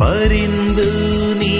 பரிந்து நீ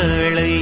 ஜனங்களை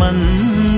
mình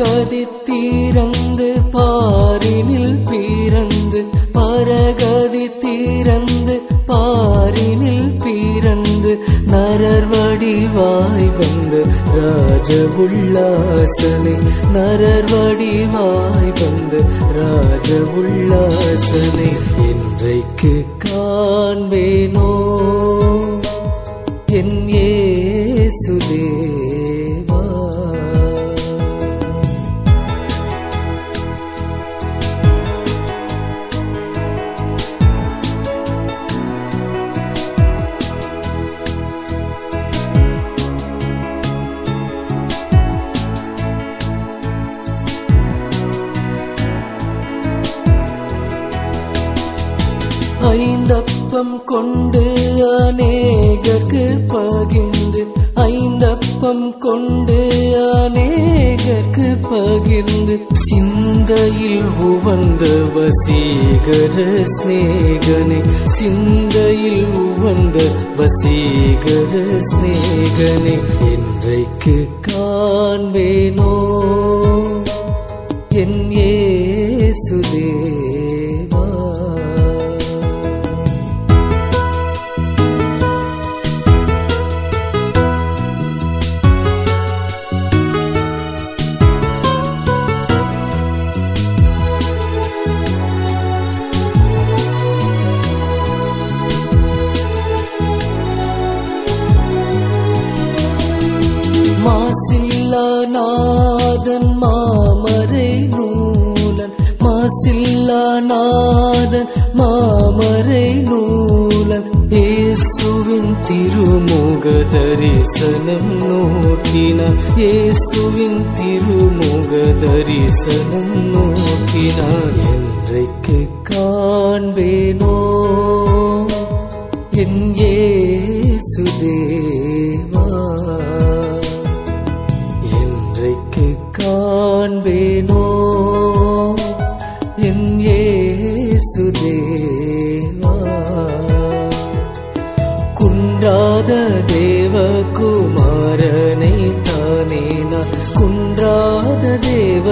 பரகதி தீரந்து பாரினில் பீரந்து பரகதி தீரந்து பாரினில் பீரந்து நரர் வடிவாய் வந்து ராஜ உல்லாசனை நரர் வடிவாய் வந்து ராஜ உல்லாசனை இன்றைக்கு காண்பேனோ வசீகர ஸ்நேகனே சிந்தையில் உவந்த வசீகர ஸ்நேகனே என்றைக்கு காண்பேனோ? என் இயேசு மாமரை நூலன் இயேசுவின் திருமுக தரிசனம் நோக்கினான் இயேசுவின் திருமுக தரிசனம் நோக்கினான் என்றைக்கு காண்பேனோ? என் ஏசுதேவா இயேசு குன்றாத தேவ குமாரனை தானே நான் குன்றாத தேவ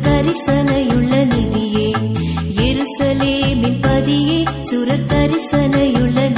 சுரத்தரிசனையுள்ள நிதியே. எருசலேமின் பதியே சுரத்தரிசனையுள்ள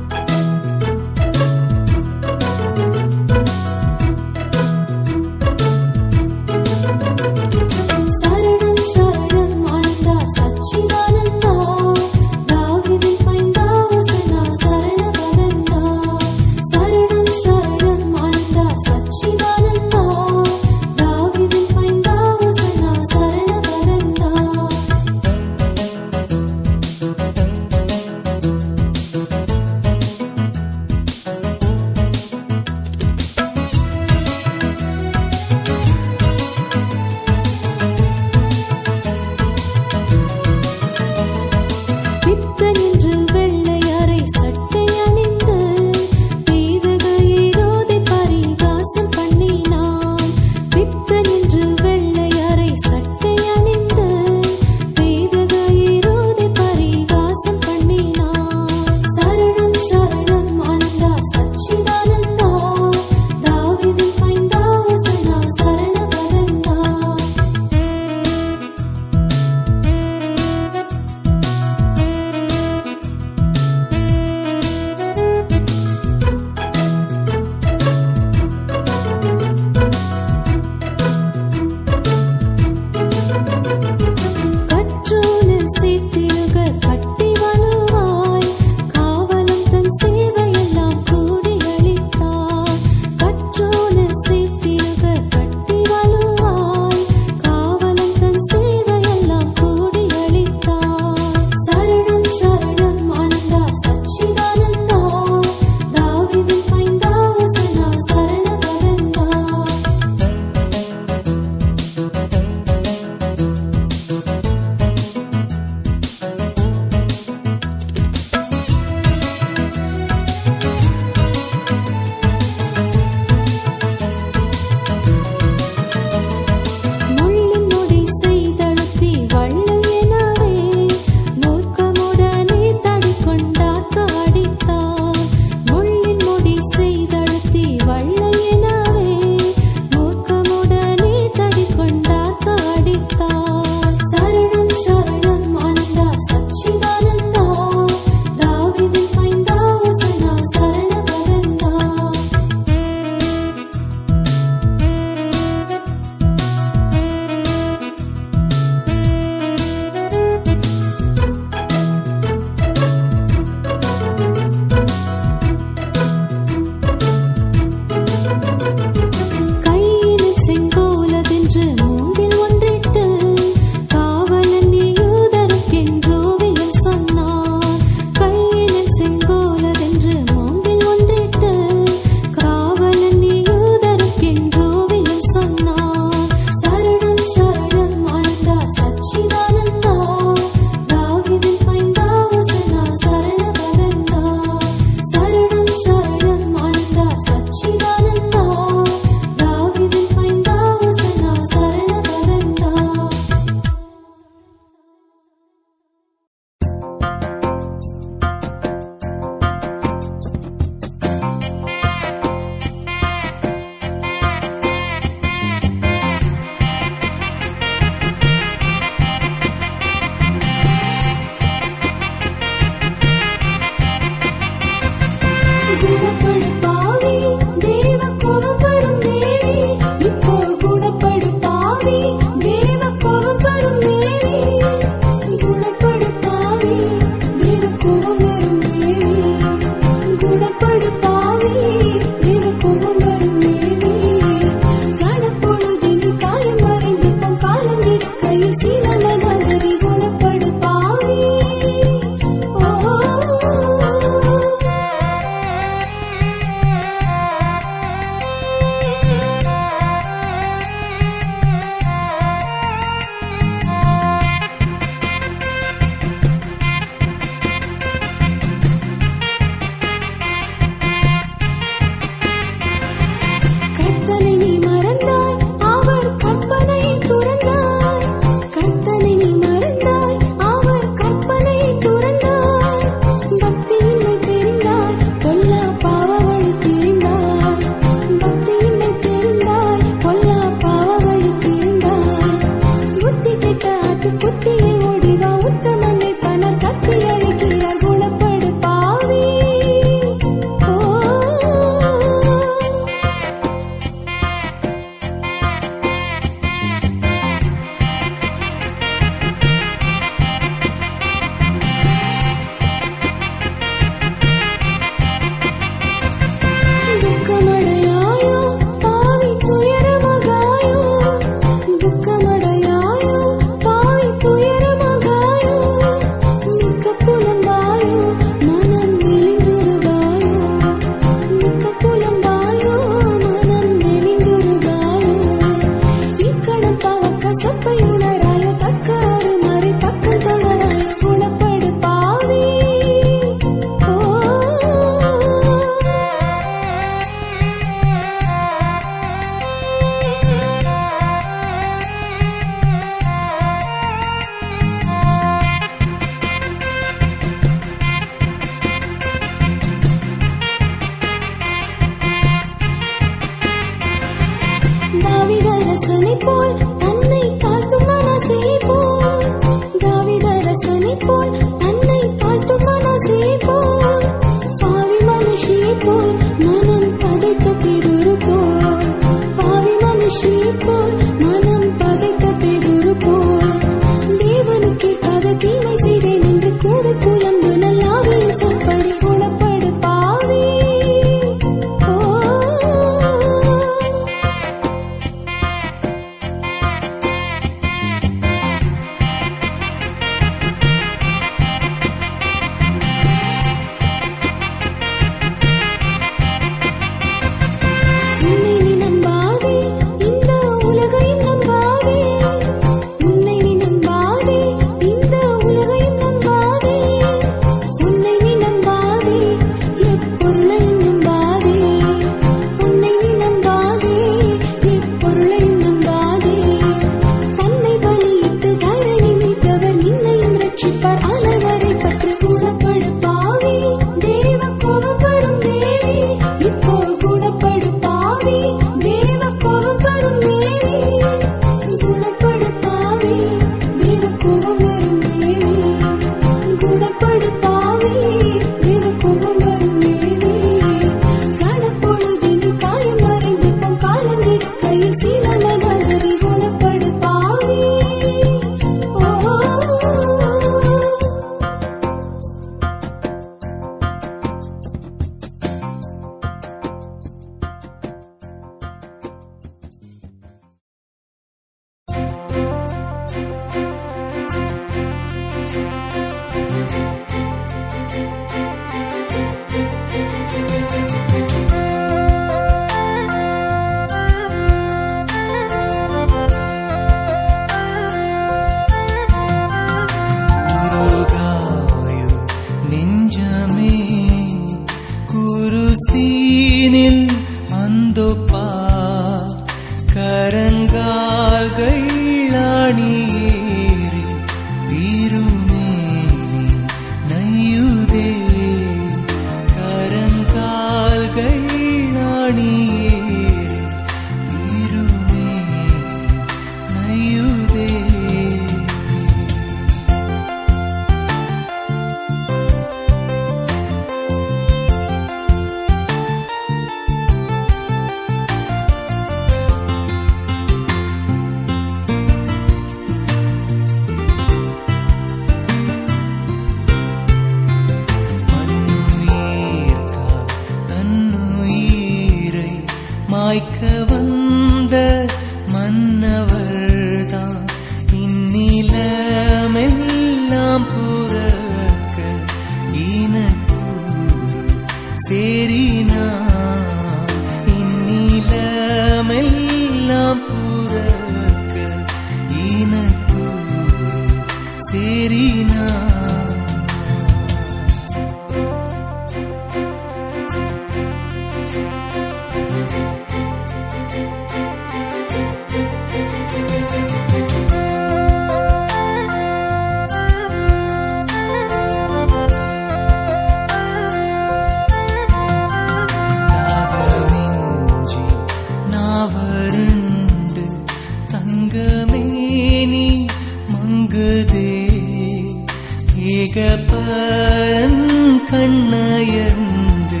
கண்ணயர்ந்து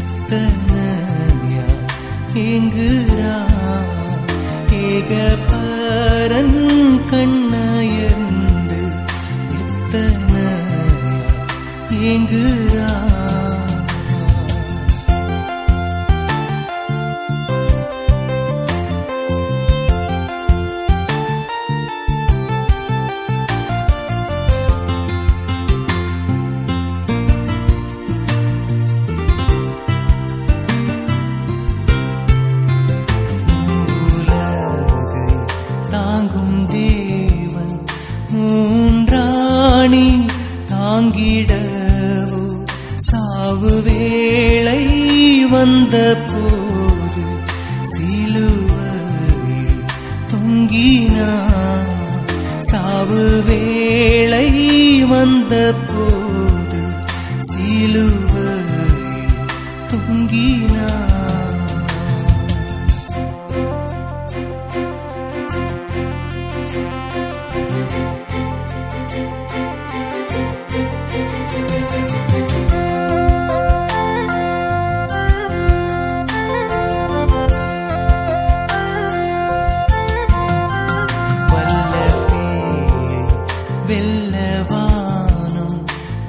எத்தனையா ஏங்குறா ஏகபரன் கண்ணயர்ந்து நித்தனையா ஏங்குறா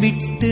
விட்டு